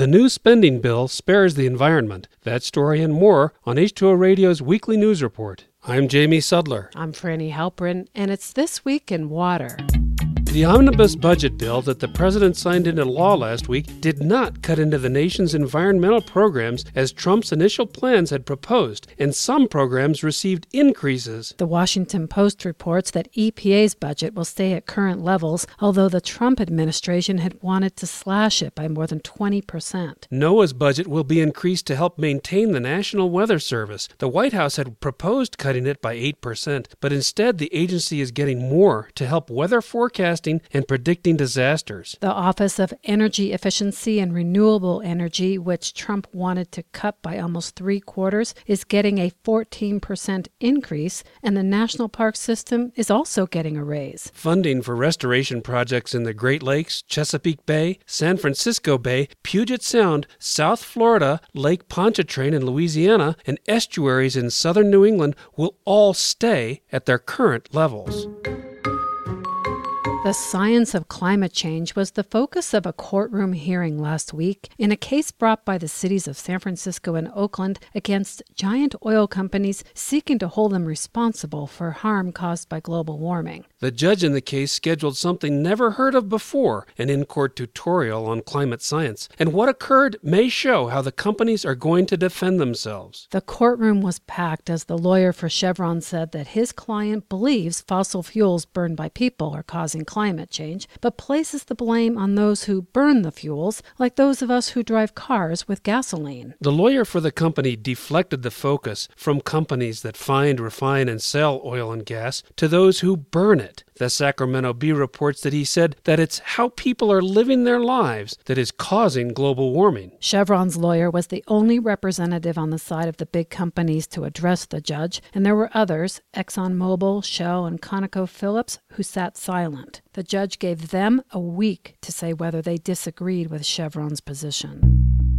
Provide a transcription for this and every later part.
The new spending bill spares the environment. That story and more on H2O Radio's weekly news report. I'm Jamie Sudler. I'm Frani Halperin, and it's This Week in Water. The omnibus budget bill that the president signed into law last week did not cut into the nation's environmental programs as Trump's initial plans had proposed, and some programs received increases. The Washington Post reports that EPA's budget will stay at current levels, although the Trump administration had wanted to slash it by more than 20%. NOAA's budget will be increased to help maintain the National Weather Service. The White House had proposed cutting it by 8%, but instead the agency is getting more to help weather forecast forecasting and predicting disasters. The Office of Energy Efficiency and Renewable Energy, which Trump wanted to cut by almost three quarters, is getting a 14% increase, and the National Park System is also getting a raise. Funding for restoration projects in the Great Lakes, Chesapeake Bay, San Francisco Bay, Puget Sound, South Florida, Lake Pontchartrain in Louisiana, and estuaries in southern New England will all stay at their current levels. The science of climate change was the focus of a courtroom hearing last week in a case brought by the cities of San Francisco and Oakland against giant oil companies seeking to hold them responsible for harm caused by global warming. The judge in the case scheduled something never heard of before an in court tutorial on climate science. And what occurred may show how the companies are going to defend themselves. The courtroom was packed as the lawyer for Chevron said that his client believes fossil fuels burned by people are causing climate change, but places the blame on those who burn the fuels, like those of us who drive cars with gasoline. The lawyer for the company deflected the focus from companies that find, refine, and sell oil and gas to those who burn it. The Sacramento Bee reports that he said that it's how people are living their lives that is causing global warming. Chevron's lawyer was the only representative on the side of the big companies to address the judge, and there were others, ExxonMobil, Shell, and ConocoPhillips, who sat silent. The judge gave them a week to say whether they disagreed with Chevron's position.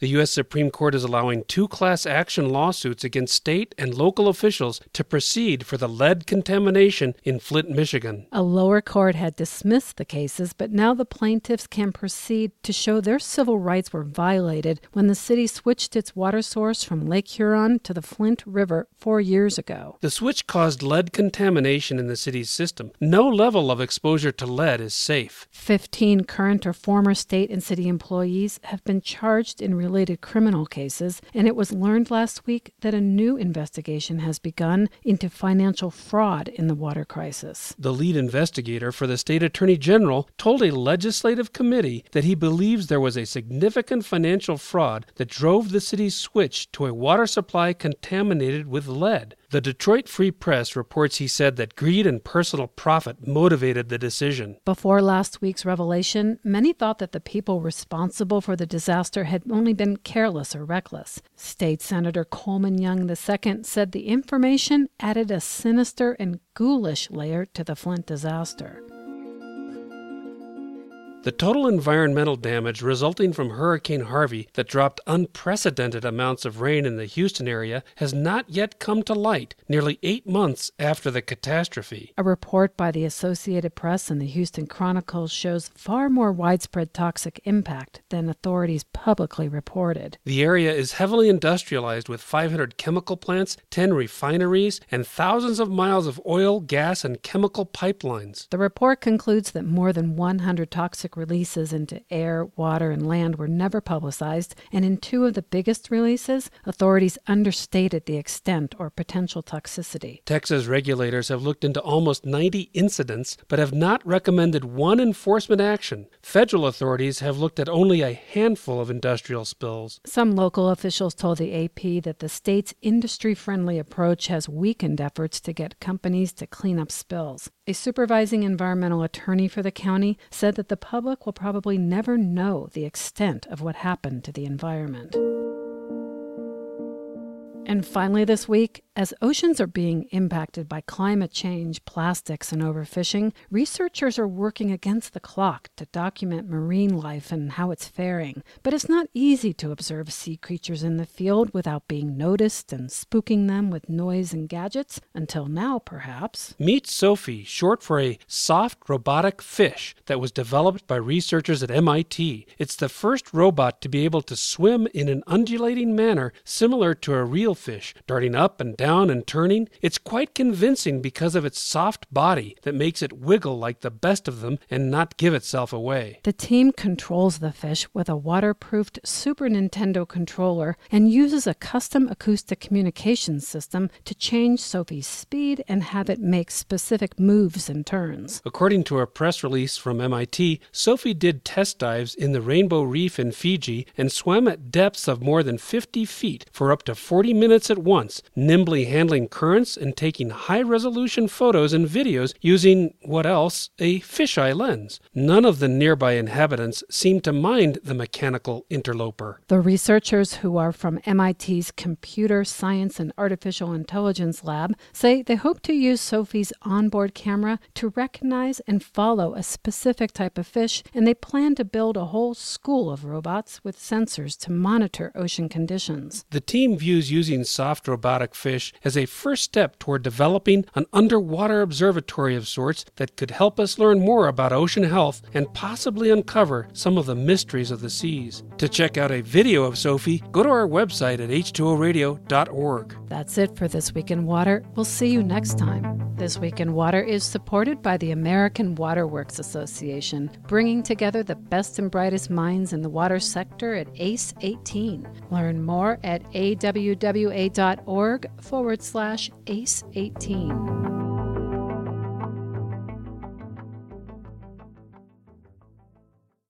The U.S. Supreme Court is allowing two class action lawsuits against state and local officials to proceed for the lead contamination in Flint, Michigan. A lower court had dismissed the cases, but now the plaintiffs can proceed to show their civil rights were violated when the city switched its water source from Lake Huron to the Flint River four years ago. The switch caused lead contamination in the city's system. No level of exposure to lead is safe. Fifteen current or former state and city employees have been charged in related criminal cases, and it was learned last week that a new investigation has begun into financial fraud in the water crisis. The lead investigator for the state attorney general told a legislative committee that he believes there was a significant financial fraud that drove the city's switch to a water supply contaminated with lead. The Detroit Free Press reports he said that greed and personal profit motivated the decision. Before last week's revelation, many thought that the people responsible for the disaster had only been careless or reckless. State Senator Coleman Young II said the information added a sinister and ghoulish layer to the Flint disaster. The total environmental damage resulting from Hurricane Harvey that dropped unprecedented amounts of rain in the Houston area has not yet come to light, nearly eight months after the catastrophe. A report by the Associated Press and the Houston Chronicle shows far more widespread toxic impact than authorities publicly reported. The area is heavily industrialized with 500 chemical plants, 10 refineries, and thousands of miles of oil, gas, and chemical pipelines. The report concludes that more than 100 toxic releases into air, water, and land were never publicized, and in two of the biggest releases, authorities understated the extent or potential toxicity. Texas regulators have looked into almost 90 incidents, but have not recommended one enforcement action. Federal authorities have looked at only a handful of industrial spills. Some local officials told the AP that the state's industry friendly approach has weakened efforts to get companies to clean up spills. A supervising environmental attorney for the county said that the public will probably never know the extent of what happened to the environment. And finally, this week, as oceans are being impacted by climate change, plastics, and overfishing, researchers are working against the clock to document marine life and how it's faring. But it's not easy to observe sea creatures in the field without being noticed and spooking them with noise and gadgets, until now, perhaps. Meet SoFi, short for a soft robotic fish that was developed by researchers at MIT. It's the first robot to be able to swim in an undulating manner similar to a real fish, darting up and down and turning. It's quite convincing because of its soft body that makes it wiggle like the best of them and not give itself away. The team controls the fish with a waterproofed Super Nintendo controller and uses a custom acoustic communication system to change SoFi's speed and have it make specific moves and turns. According to a press release from MIT, SoFi did test dives in the Rainbow Reef in Fiji and swam at depths of more than 50 feet for up to 40 minutes at once, nimbly handling currents and taking high resolution photos and videos using, what else, a fisheye lens. None of the nearby inhabitants seemed to mind the mechanical interloper. The researchers who are from MIT's Computer Science and Artificial Intelligence Lab say they hope to use SoFi's onboard camera to recognize and follow a specific type of fish, and they plan to build a whole school of robots with sensors to monitor ocean conditions. The team views using soft robotic fish as a first step toward developing an underwater observatory of sorts that could help us learn more about ocean health and possibly uncover some of the mysteries of the seas. To check out a video of SoFi, go to our website at h2oradio.org. That's it for This Week in Water. We'll see you next time. This Week in Water is supported by the American Waterworks Association, bringing together the best and brightest minds in the water sector at ACE 18. Learn more at awwa.org forward slash ACE 18.